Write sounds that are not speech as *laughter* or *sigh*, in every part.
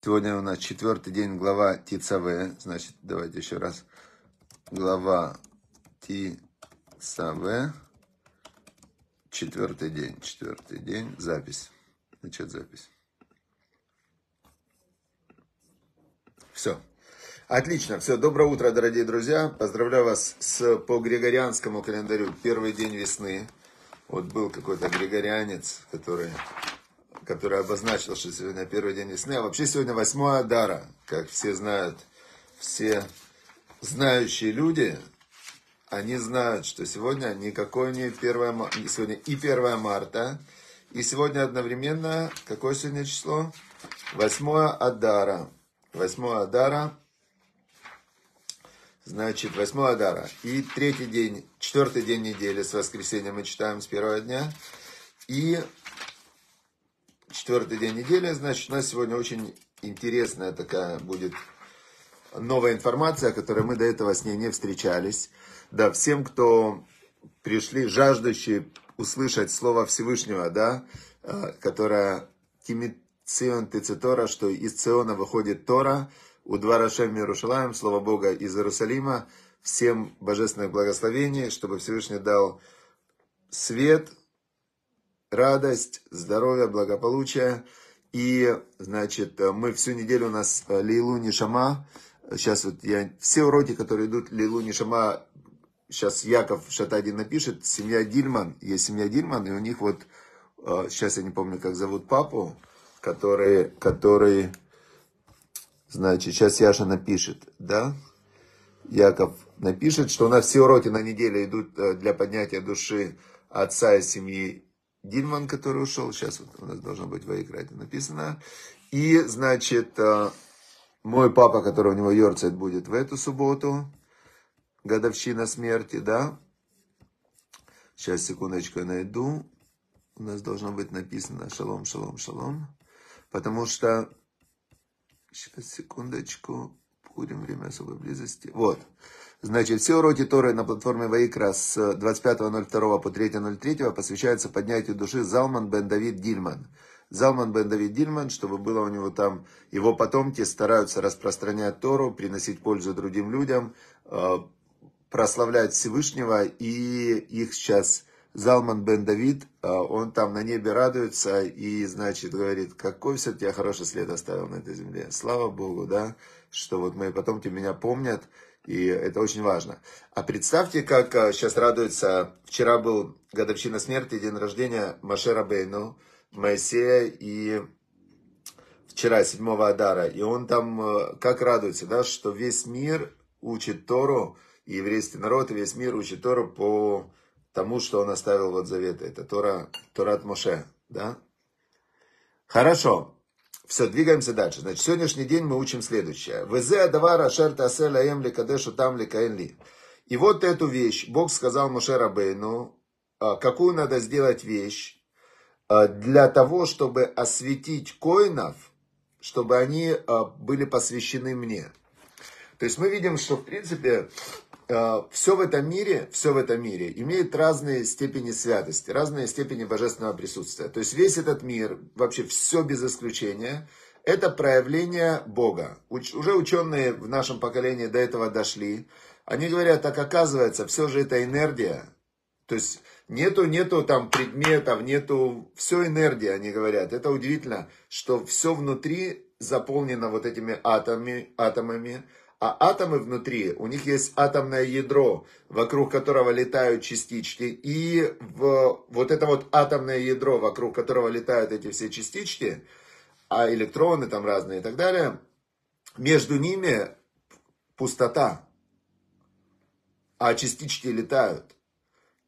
Сегодня у нас четвертый день глава Тицаве. Значит, давайте еще раз. Глава Тицаве. Четвертый день. Четвертый день. Запись. Начать запись. Все. Отлично. Все. Доброе утро, дорогие друзья. Поздравляю вас с, по григорианскому календарю. Первый день весны. Вот был какой-то григорианец, который который обозначил, что сегодня первый день весны. А вообще сегодня 8 Адара, как все знают, все знающие люди, они знают, что сегодня никакое не 1 сегодня и 1 марта, и сегодня одновременно, какое сегодня число? 8 Адара. 8 Адара, значит, 8 Адара. И третий день, четвертый день недели с воскресенья мы читаем с первого дня. И четвертый день недели, значит, у нас сегодня очень интересная такая будет новая информация, которой мы до этого с ней не встречались. Да, всем, кто пришли жаждущие услышать слово Всевышнего, да, э, которое Тимицион Тецитора, что из Циона выходит Тора, у двора Шем Иерушалаем, Слово Бога из Иерусалима, всем божественных благословений, чтобы Всевышний дал свет, радость, здоровье, благополучие. И, значит, мы всю неделю у нас э, Лейлу Нишама. Сейчас вот я, все уроки, которые идут Лейлу Нишама, сейчас Яков Шатадин напишет, семья Дильман, есть семья Дильман, и у них вот, сейчас э, я не помню, как зовут папу, который, который, значит, сейчас Яша напишет, да, Яков напишет, что у нас все уроки на неделе идут э, для поднятия души отца и семьи Дильман, который ушел, сейчас вот у нас должно быть в Айкрате написано. И, значит, э, мой папа, который у него Йорцет будет в эту субботу, годовщина смерти, да. Сейчас, секундочку, я найду. У нас должно быть написано шалом, шалом, шалом. Потому что, сейчас, секундочку, будем время особой близости. Вот. Значит, все уроки Торы на платформе Ваикра с 25.02 по 3.03 посвящаются поднятию души Залман бен Давид Дильман. Залман бен Давид Дильман, чтобы было у него там, его потомки стараются распространять Тору, приносить пользу другим людям, э, прославлять Всевышнего, и их сейчас Залман бен Давид, э, он там на небе радуется и, значит, говорит, какой все-таки я хороший след оставил на этой земле. Слава Богу, да, что вот мои потомки меня помнят, и это очень важно. А представьте, как сейчас а, радуется, вчера был годовщина смерти, день рождения Машера Бейну, Моисея, и вчера, 7 Адара. И он там а, как радуется, да, что весь мир учит Тору, и еврейский народ, и весь мир учит Тору по тому, что он оставил вот заветы. Это Тора, Тора от Моше, да? Хорошо. Все, двигаемся дальше. Значит, сегодняшний день мы учим следующее. Везе адавара шерта аселя эм ли кадешу там ли каэнли. И вот эту вещь Бог сказал Моше Рабейну, а, какую надо сделать вещь а, для того, чтобы осветить коинов, чтобы они а, были посвящены мне. То есть мы видим, что в принципе все в этом мире, все в этом мире имеет разные степени святости, разные степени божественного присутствия. То есть весь этот мир, вообще все без исключения, это проявление Бога. Уже ученые в нашем поколении до этого дошли. Они говорят, так оказывается, все же это энергия. То есть нету, нету там предметов, нету, все энергия, они говорят. Это удивительно, что все внутри заполнено вот этими атомами, атомами, а атомы внутри, у них есть атомное ядро, вокруг которого летают частички. И в, вот это вот атомное ядро, вокруг которого летают эти все частички, а электроны там разные и так далее, между ними пустота. А частички летают.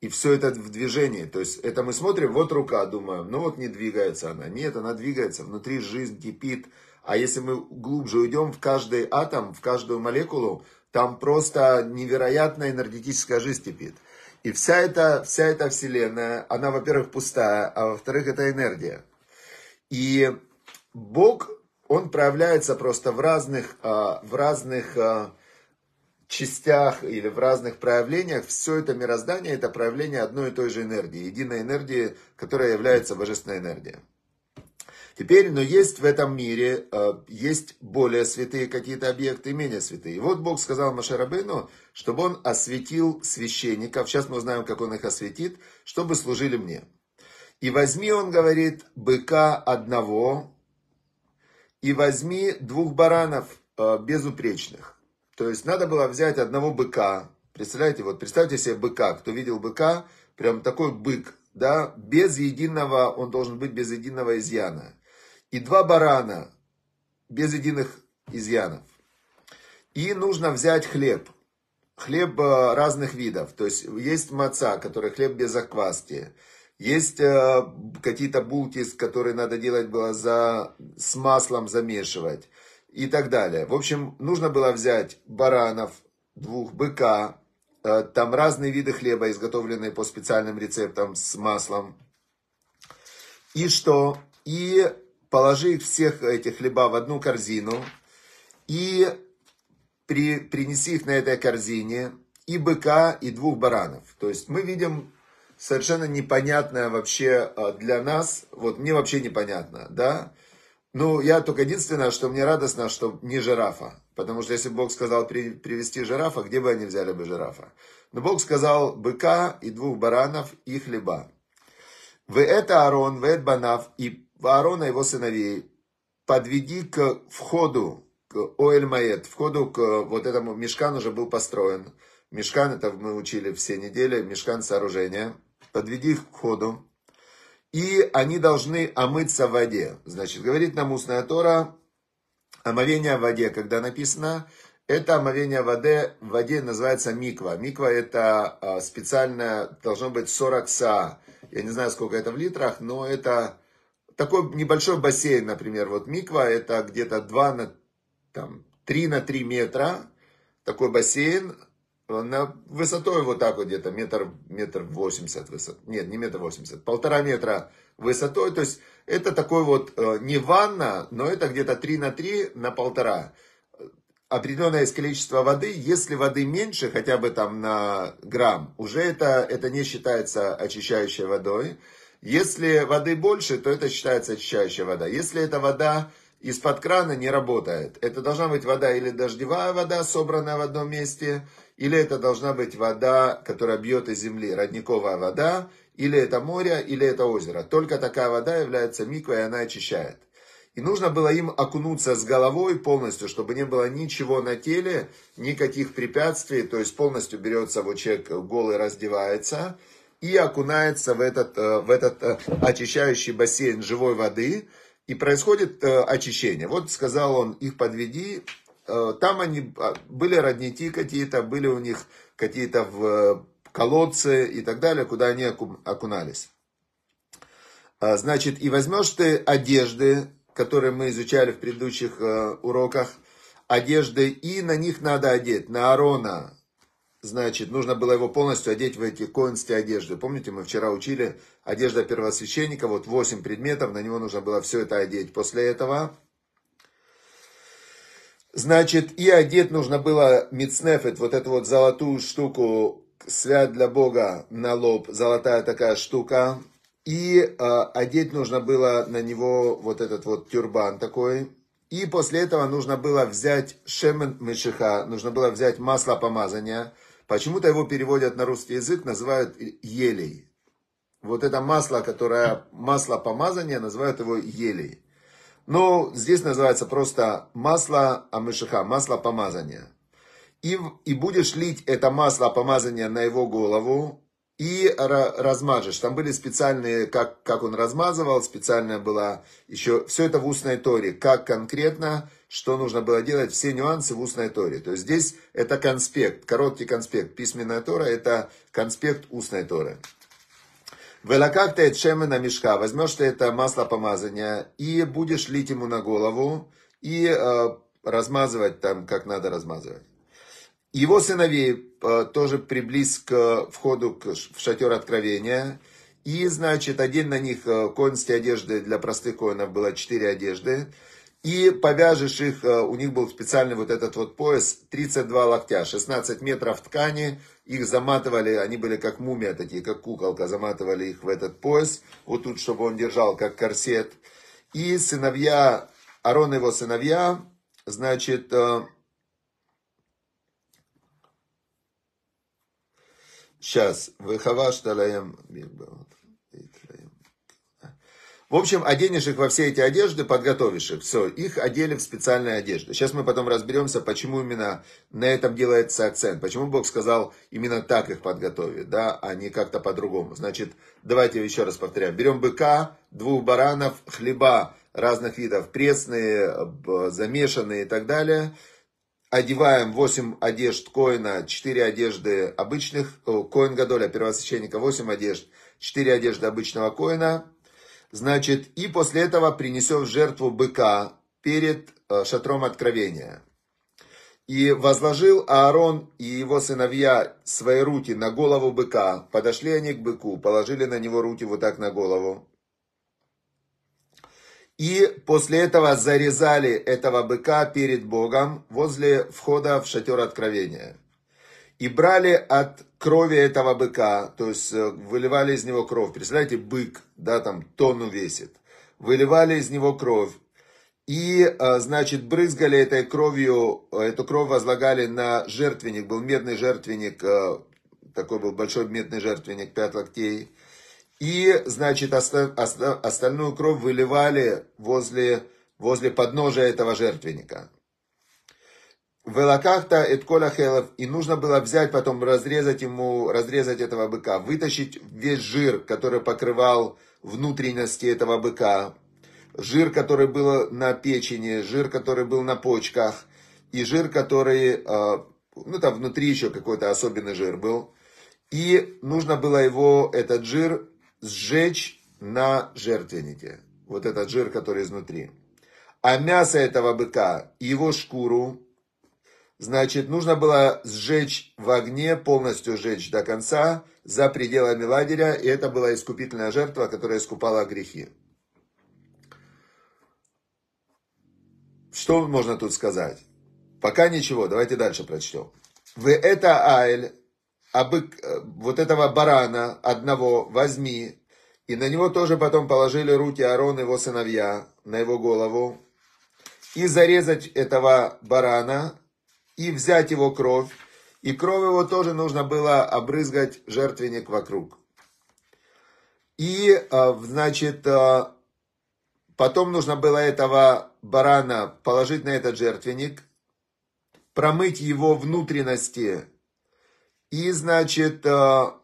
И все это в движении. То есть это мы смотрим, вот рука, думаем, ну вот не двигается она. Нет, она двигается, внутри жизнь кипит, а если мы глубже уйдем в каждый атом, в каждую молекулу, там просто невероятная энергетическая жизнь кипит. И вся эта, вся эта вселенная, она, во-первых, пустая, а во-вторых, это энергия. И Бог, Он проявляется просто в разных, а, в разных а, частях или в разных проявлениях. Все это мироздание, это проявление одной и той же энергии, единой энергии, которая является божественной энергией. Теперь, но есть в этом мире, э, есть более святые какие-то объекты менее святые. И вот Бог сказал Машарабейну, чтобы он осветил священников, сейчас мы узнаем, как он их осветит, чтобы служили мне. И возьми, он говорит, быка одного, и возьми двух баранов э, безупречных. То есть надо было взять одного быка. Представляете, вот представьте себе быка. Кто видел быка, прям такой бык, да, без единого, он должен быть без единого изъяна. И два барана без единых изъянов. И нужно взять хлеб. Хлеб э, разных видов. То есть есть маца, который хлеб без закваски. Есть э, какие-то булки, которые надо делать было за, с маслом замешивать и так далее. В общем, нужно было взять баранов, двух быка, э, там разные виды хлеба, изготовленные по специальным рецептам с маслом. И что? И положи всех этих хлеба в одну корзину и при, принеси их на этой корзине и быка, и двух баранов. То есть мы видим совершенно непонятное вообще а, для нас, вот мне вообще непонятно, да. Ну, я только единственное, что мне радостно, что не жирафа. Потому что если Бог сказал при, привести жирафа, где бы они взяли бы жирафа? Но Бог сказал быка и двух баранов и хлеба. Вы это Аарон, вы это Банав, и Аарона его сыновей подведи к входу, к Оэль Маэт, входу к вот этому мешкан уже был построен. Мешкан, это мы учили все недели, мешкан сооружения подведи их к входу, и они должны омыться в воде. Значит, говорит нам устная Тора, омовение в воде, когда написано, это омовение в воде, в воде называется миква. Миква это а, специальное, должно быть 40 са. Я не знаю, сколько это в литрах, но это такой небольшой бассейн, например. Вот миква это где-то 2 на, там, 3 на 3 метра. Такой бассейн, на высотой вот так вот где-то метр, метр восемьдесят высот. Нет, не метр восемьдесят, полтора метра высотой. То есть это такой вот э, не ванна, но это где-то 3 на 3 на полтора. Определенное количество воды. Если воды меньше, хотя бы там на грамм, уже это, это не считается очищающей водой. Если воды больше, то это считается очищающая вода. Если эта вода из-под крана не работает. Это должна быть вода или дождевая вода, собранная в одном месте, или это должна быть вода, которая бьет из земли, родниковая вода, или это море, или это озеро. Только такая вода является миквой, и она очищает. И нужно было им окунуться с головой полностью, чтобы не было ничего на теле, никаких препятствий. То есть полностью берется вот человек голый, раздевается и окунается в этот, э, в этот э, очищающий бассейн живой воды. И происходит э, очищение. Вот сказал он, их подведи, там они а, были родники какие-то, были у них какие-то в колодцы и так далее, куда они окунались. А, значит, и возьмешь ты одежды, которые мы изучали в предыдущих уроках, одежды, и на них надо одеть, на Арона, значит, нужно было его полностью одеть в эти коинские одежды. Помните, мы вчера учили одежда первосвященника, вот 8 предметов, на него нужно было все это одеть. После этого Значит, и одеть нужно было мицнефет, вот эту вот золотую штуку, свят для Бога на лоб, золотая такая штука. И э, одеть нужно было на него вот этот вот тюрбан такой. И после этого нужно было взять шемен мешиха, нужно было взять масло помазания. Почему-то его переводят на русский язык, называют елей. Вот это масло, которое масло помазания, называют его елей. Но здесь называется просто масло амышиха, масло помазания. И, и будешь лить это масло помазания на его голову и размажешь. Там были специальные, как, как он размазывал, специальная была еще, все это в устной торе, как конкретно, что нужно было делать, все нюансы в устной торе. То есть здесь это конспект, короткий конспект. Письменная тора это конспект устной торы. Велакакта эт шемена мешка, возьмешь ты это масло помазания и будешь лить ему на голову и э, размазывать там, как надо размазывать. Его сыновей э, тоже приблизь к входу в шатер откровения. И, значит, один на них э, конские одежды для простых коинов было четыре одежды. И повяжешь их, э, у них был специальный вот этот вот пояс, 32 локтя, 16 метров ткани, их заматывали, они были как мумия такие, как куколка, заматывали их в этот пояс, вот тут, чтобы он держал как корсет. И сыновья, Арон и его сыновья, значит, сейчас, выхава шталаем, в общем, оденешь их во все эти одежды, подготовишь их. Все, их одели в специальные одежды. Сейчас мы потом разберемся, почему именно на этом делается акцент. Почему Бог сказал именно так их подготовить, да, а не как-то по-другому. Значит, давайте еще раз повторяем. Берем быка, двух баранов, хлеба разных видов, пресные, замешанные и так далее. Одеваем 8 одежд коина, 4 одежды обычных, коин Гадоля, первосвященника, 8 одежд, 4 одежды обычного коина Значит, и после этого принесет в жертву быка перед э, шатром откровения. И возложил Аарон и его сыновья свои руки на голову быка. Подошли они к быку, положили на него руки вот так на голову. И после этого зарезали этого быка перед Богом возле входа в шатер откровения. И брали от крови этого быка, то есть э, выливали из него кровь. Представляете, бык, да, там тонну весит. Выливали из него кровь. И, э, значит, брызгали этой кровью, э, эту кровь возлагали на жертвенник. Был медный жертвенник, такой был большой медный жертвенник, пять локтей. И, значит, остальную кровь выливали возле, возле подножия этого жертвенника. Велакахта коля хелов, и нужно было взять, потом разрезать ему, разрезать этого быка, вытащить весь жир, который покрывал внутренности этого быка, жир, который был на печени, жир, который был на почках, и жир, который, а, ну там внутри еще какой-то особенный жир был. И нужно было его, этот жир, сжечь на жертвеннике. Вот этот жир, который изнутри. А мясо этого быка, его шкуру, Значит, нужно было сжечь в огне, полностью сжечь до конца, за пределами лагеря, и это была искупительная жертва, которая искупала грехи. Что можно тут сказать? Пока ничего, давайте дальше прочтем. В это айль, а бык, э, вот этого барана одного возьми, и на него тоже потом положили руки Аарон и его сыновья, на его голову, и зарезать этого барана, и взять его кровь, и кровь его тоже нужно было обрызгать жертвенник вокруг. И, а, значит, а, потом нужно было этого барана положить на этот жертвенник, промыть его внутренности и, значит, а,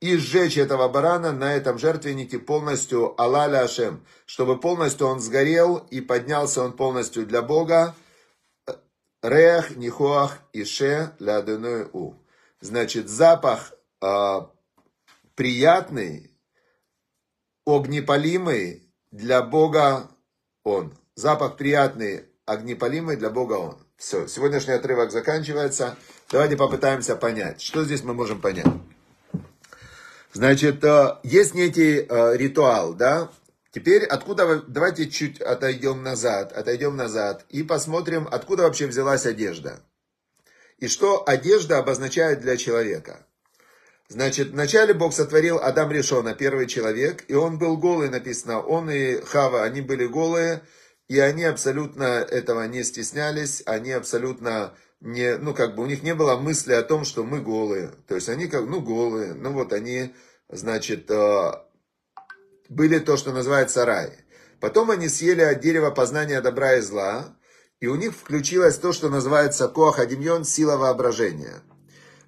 и сжечь этого барана на этом жертвеннике полностью Алаля Ашем, чтобы полностью он сгорел и поднялся он полностью для Бога, Рех, нихоах, ише, ляденой у. Значит, запах э, приятный, огнепалимый для Бога он. Запах приятный, огнепалимый для Бога он. Все, сегодняшний отрывок заканчивается. Давайте попытаемся понять, что здесь мы можем понять. Значит, э, есть некий э, ритуал, да, Теперь откуда, давайте чуть отойдем назад, отойдем назад и посмотрим, откуда вообще взялась одежда. И что одежда обозначает для человека. Значит, вначале Бог сотворил Адам Решона, первый человек, и он был голый, написано, он и Хава, они были голые, и они абсолютно этого не стеснялись, они абсолютно не, ну как бы у них не было мысли о том, что мы голые. То есть они как, ну голые, ну вот они, значит, э, были то, что называется рай. Потом они съели от дерева познания добра и зла, и у них включилось то, что называется коахадимьон, сила воображения.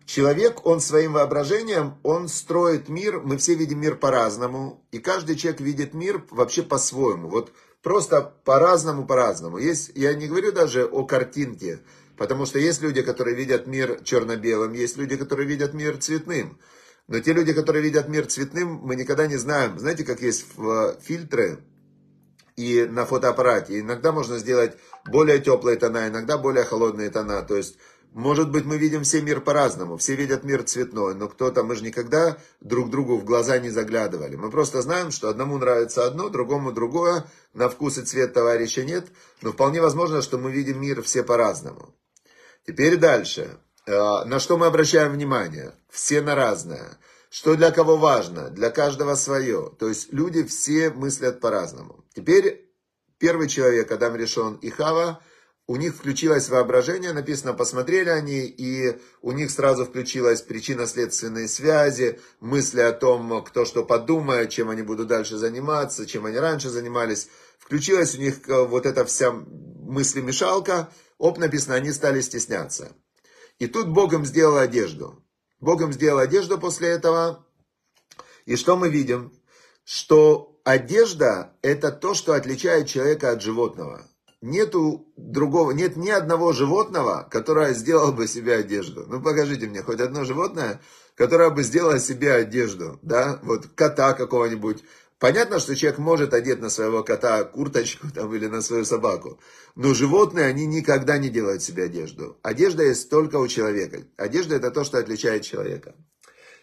Человек, он своим воображением, он строит мир, мы все видим мир по-разному, и каждый человек видит мир вообще по-своему, вот просто по-разному, по-разному. Есть, я не говорю даже о картинке, потому что есть люди, которые видят мир черно-белым, есть люди, которые видят мир цветным. Но те люди, которые видят мир цветным, мы никогда не знаем. Знаете, как есть фильтры и на фотоаппарате. Иногда можно сделать более теплые тона, иногда более холодные тона. То есть, может быть, мы видим все мир по-разному. Все видят мир цветной, но кто-то, мы же никогда друг другу в глаза не заглядывали. Мы просто знаем, что одному нравится одно, другому другое. На вкус и цвет товарища нет. Но вполне возможно, что мы видим мир все по-разному. Теперь дальше. Э, на что мы обращаем внимание? Все на разное. что для кого важно, для каждого свое. То есть люди все мыслят по-разному. Теперь первый человек, Адам Решон и Хава, у них включилось воображение, написано, посмотрели они, и у них сразу включилась причинно-следственные связи, мысли о том, кто что подумает, чем они будут дальше заниматься, чем они раньше занимались. Включилась у них э, вот эта вся мыслемешалка, оп, написано, они стали стесняться. И тут Бог им сделал одежду. Бог им сделал одежду после этого. И что мы видим? Что одежда – это то, что отличает человека от животного. Нету другого, нет ни одного животного, которое сделало бы себе одежду. Ну, покажите мне хоть одно животное, которое бы сделало себе одежду, да, вот кота какого-нибудь, Понятно, что человек может одеть на своего кота курточку там, или на свою собаку, но животные, они никогда не делают себе одежду. Одежда есть только у человека. Одежда это то, что отличает человека.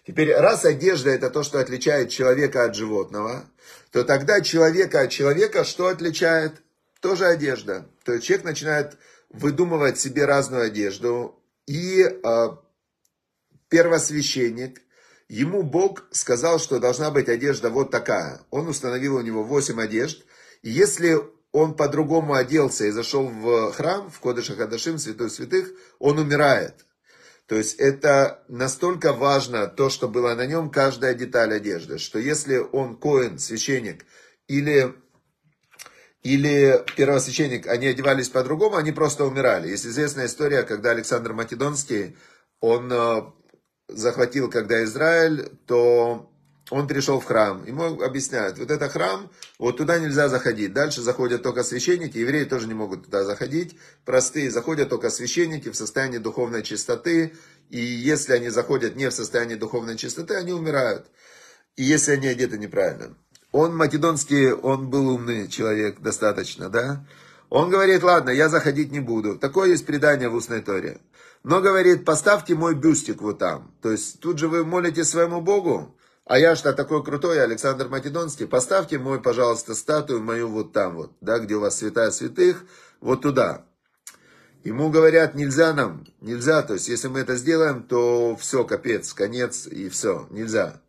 Теперь, раз одежда это то, что отличает человека от животного, то тогда человека от человека что отличает? Тоже одежда. То есть человек начинает выдумывать себе разную одежду, и э, первосвященник – Ему Бог сказал, что должна быть одежда вот такая. Он установил у него 8 одежд. И если он по-другому оделся и зашел в храм, в Кодыша Хадашим, Святой Святых, он умирает. То есть это настолько важно, то, что было на нем, каждая деталь одежды, что если он коин, священник, или, или первосвященник, они одевались по-другому, они просто умирали. Есть известная история, когда Александр Македонский, он э, захватил, когда Израиль, то он пришел в храм. Ему объясняют, вот это храм, вот туда нельзя заходить. Дальше заходят только священники, евреи тоже не могут туда заходить. Простые, заходят только священники в состоянии духовной чистоты. И если они заходят не в состоянии духовной чистоты, они умирают. И если они одеты неправильно. Он македонский, он был умный человек достаточно, да? Он говорит, ладно, я заходить не буду. Такое есть предание в устной торе. Но говорит, поставьте мой бюстик вот там. То есть тут же вы молите своему Богу, а я что такой крутой, Александр Македонский, поставьте мой, пожалуйста, статую мою вот там вот, да, где у вас святая святых, вот туда. Ему говорят, нельзя нам, нельзя, то есть если мы это сделаем, то все, капец, конец и все, нельзя.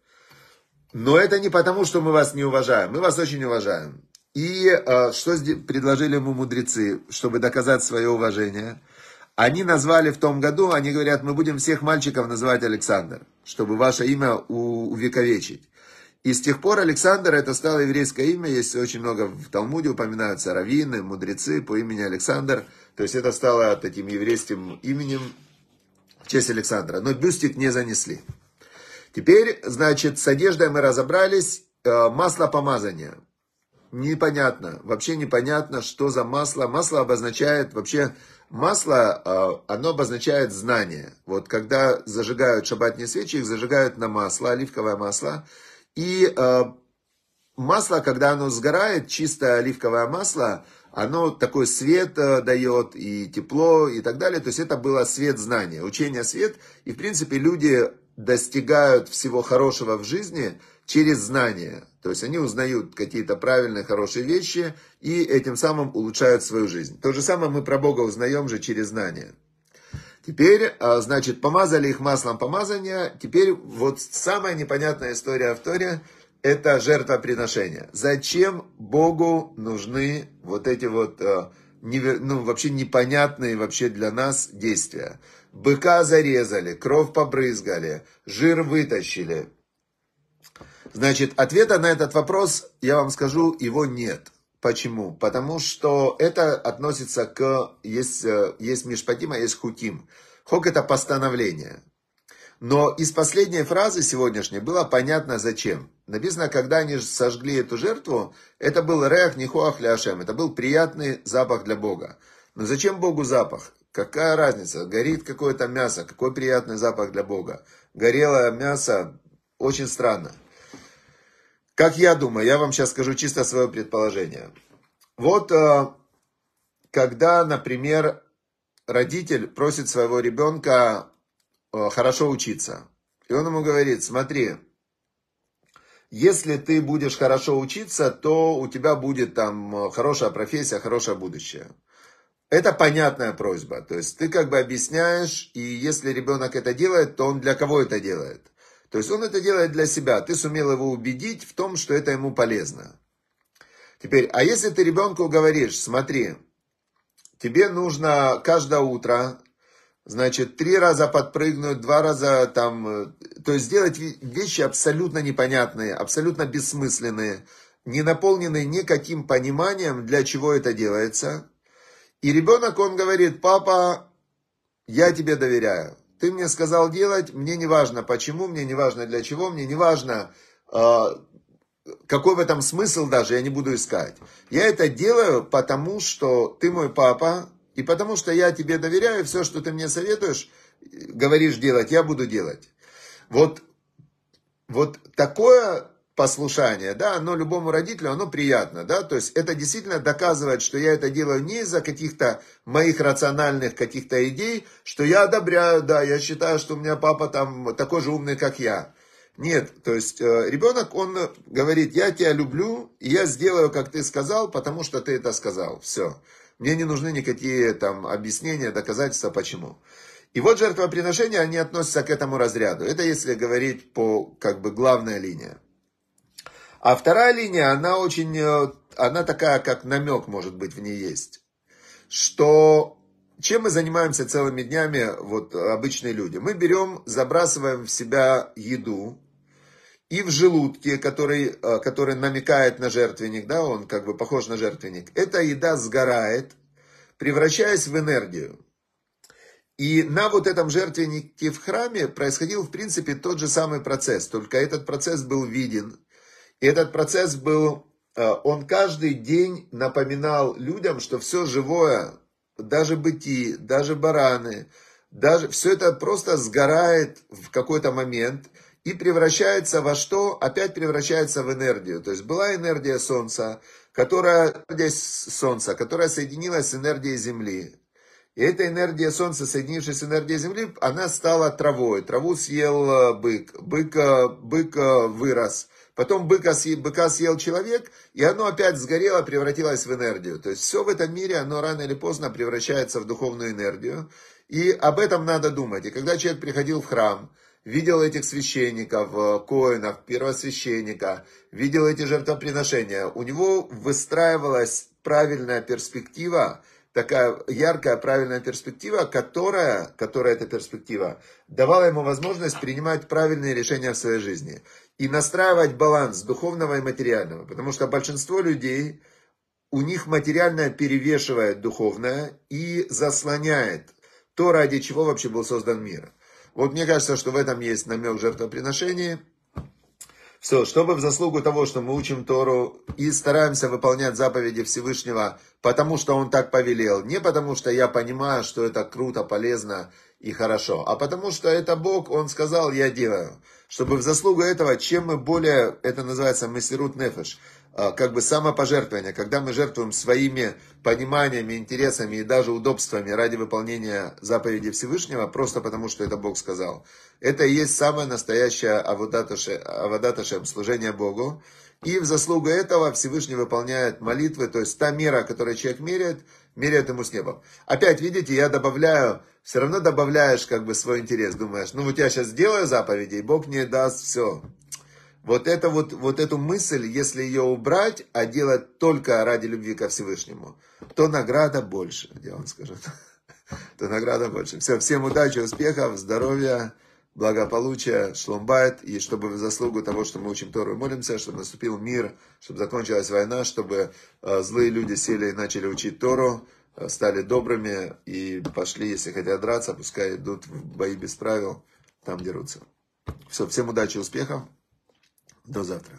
Но это не потому, что мы вас не уважаем, мы вас очень уважаем. И э, что предложили ему мудрецы, чтобы доказать свое уважение – они назвали в том году, они говорят, мы будем всех мальчиков называть Александр, чтобы ваше имя увековечить. И с тех пор Александр это стало еврейское имя, есть очень много в Талмуде упоминаются раввины, мудрецы по имени Александр. То есть это стало таким еврейским именем в честь Александра. Но бюстик не занесли. Теперь, значит, с одеждой мы разобрались. Э, масло помазания. Непонятно, вообще непонятно, что за масло. Масло обозначает вообще Масло, а, оно обозначает знание. Вот когда зажигают шабатные свечи, их зажигают на масло, оливковое масло. И а, масло, когда оно сгорает, чистое оливковое масло, оно такой свет дает и тепло и так далее. То есть это было свет знания, учение свет. И в принципе люди достигают всего хорошего в жизни через знания. То есть они узнают какие-то правильные, хорошие вещи и этим самым улучшают свою жизнь. То же самое мы про Бога узнаем же через знания. Теперь, а, значит, помазали их маслом помазания. Теперь вот самая непонятная история в Торе – это жертвоприношение. Зачем Богу нужны вот эти вот, а, ну, вообще непонятные вообще для нас действия? Быка зарезали, кровь побрызгали, жир вытащили, Значит, ответа на этот вопрос, я вам скажу, его нет. Почему? Потому что это относится к, есть, э, есть Мишпатима, есть Хуким. Хок это постановление. Но из последней фразы сегодняшней было понятно зачем. Написано, когда они сожгли эту жертву, это был рех нихуах ляшем, это был приятный запах для Бога. Но зачем Богу запах? Какая разница? Горит какое-то мясо, какой приятный запах для Бога. Горелое мясо, очень странно. Как я думаю, я вам сейчас скажу чисто свое предположение. Вот э, когда, например, родитель просит своего ребенка э, хорошо учиться, и он ему говорит, смотри, если ты будешь хорошо учиться, то у тебя будет там хорошая профессия, хорошее будущее. Это понятная просьба. То есть ты как бы объясняешь, и если ребенок это делает, то он для кого это делает? То есть он это делает для себя. Ты сумел его убедить в том, что это ему полезно. Теперь, а если ты ребенку говоришь, смотри, тебе нужно каждое утро, значит, три раза подпрыгнуть, два раза там, то есть сделать вещи абсолютно непонятные, абсолютно бессмысленные, не наполненные никаким пониманием, для чего это делается. И ребенок, он говорит, папа, я тебе доверяю. Ты мне сказал делать, мне не важно почему, мне не важно для чего, мне не важно, э, какой в этом смысл даже, я не буду искать. Я это делаю, потому что ты мой папа, и потому что я тебе доверяю, все, что ты мне советуешь, говоришь делать, я буду делать. Вот, вот такое послушание, да, оно любому родителю, оно приятно, да, то есть это действительно доказывает, что я это делаю не из-за каких-то моих рациональных каких-то идей, что я одобряю, да, я считаю, что у меня папа там такой же умный, как я. Нет, то есть э, ребенок, он говорит, я тебя люблю, и я сделаю, как ты сказал, потому что ты это сказал, все. Мне не нужны никакие там объяснения, доказательства, почему. И вот жертвоприношения, они относятся к этому разряду. Это если говорить по, как бы, главная линия. А вторая линия, она очень, э, она такая, как намек, может быть, в ней есть. Что чем мы занимаемся целыми днями, вот обычные люди? Мы берем, забрасываем в себя еду, и в желудке, который, э, который намекает на жертвенник, да, он как бы похож на жертвенник, эта еда сгорает, превращаясь в энергию. И на вот этом жертвеннике в храме происходил, в принципе, тот же самый процесс, только этот процесс был виден, и этот процесс был, э, он каждый день напоминал людям, что все живое, даже быти, даже бараны, даже все это просто сгорает в какой-то момент и превращается во что? Опять превращается в энергию. То есть была энергия Солнца, которая, энергия Солнца, которая соединилась с энергией Земли. И эта энергия Солнца, соединившись с энергией Земли, она стала травой. Траву съел э, бык, бык, э, бык вырос. Потом быка, быка съел человек, и оно опять сгорело, превратилось в энергию. То есть все в этом мире, оно рано или поздно превращается в духовную энергию. И об этом надо думать. И когда человек приходил в храм, видел этих священников, коинов, первосвященника, видел эти жертвоприношения, у него выстраивалась правильная перспектива, такая яркая, правильная перспектива, которая, которая эта перспектива, давала ему возможность принимать правильные решения в своей жизни и настраивать баланс духовного и материального. Потому что большинство людей, у них материальное перевешивает духовное и заслоняет то, ради чего вообще был создан мир. Вот мне кажется, что в этом есть намек жертвоприношения – все, чтобы в заслугу того, что мы учим Тору и стараемся выполнять заповеди Всевышнего, потому что Он так повелел, не потому что я понимаю, что это круто, полезно и хорошо, а потому что это Бог, Он сказал, я делаю. Чтобы в заслугу этого, чем мы более, это называется мессирут нефеш, а, как бы самопожертвование, когда мы жертвуем своими пониманиями, интересами и даже удобствами ради выполнения заповеди Всевышнего, просто потому что это Бог сказал. Это и есть самое настоящее авадаташем, служение Богу. И в заслугу этого Всевышний выполняет молитвы, то есть та мера, которую человек меряет, меряет ему с небом. Опять, видите, я добавляю, все равно добавляешь как бы свой интерес, думаешь, ну вот я сейчас сделаю заповеди, и Бог мне даст все, вот, это вот, вот эту мысль, если ее убрать, а делать только ради любви ко Всевышнему, то награда больше, я вам скажу. *laughs* То награда больше. Все, всем удачи, успехов, здоровья, благополучия, шломбайт, и чтобы в заслугу того, что мы учим Тору и молимся, чтобы наступил мир, чтобы закончилась война, чтобы э, злые люди сели и начали учить Тору, э, стали добрыми и пошли, если хотят драться, пускай идут в бои без правил, там дерутся. Все, всем удачи, успехов. До завтра.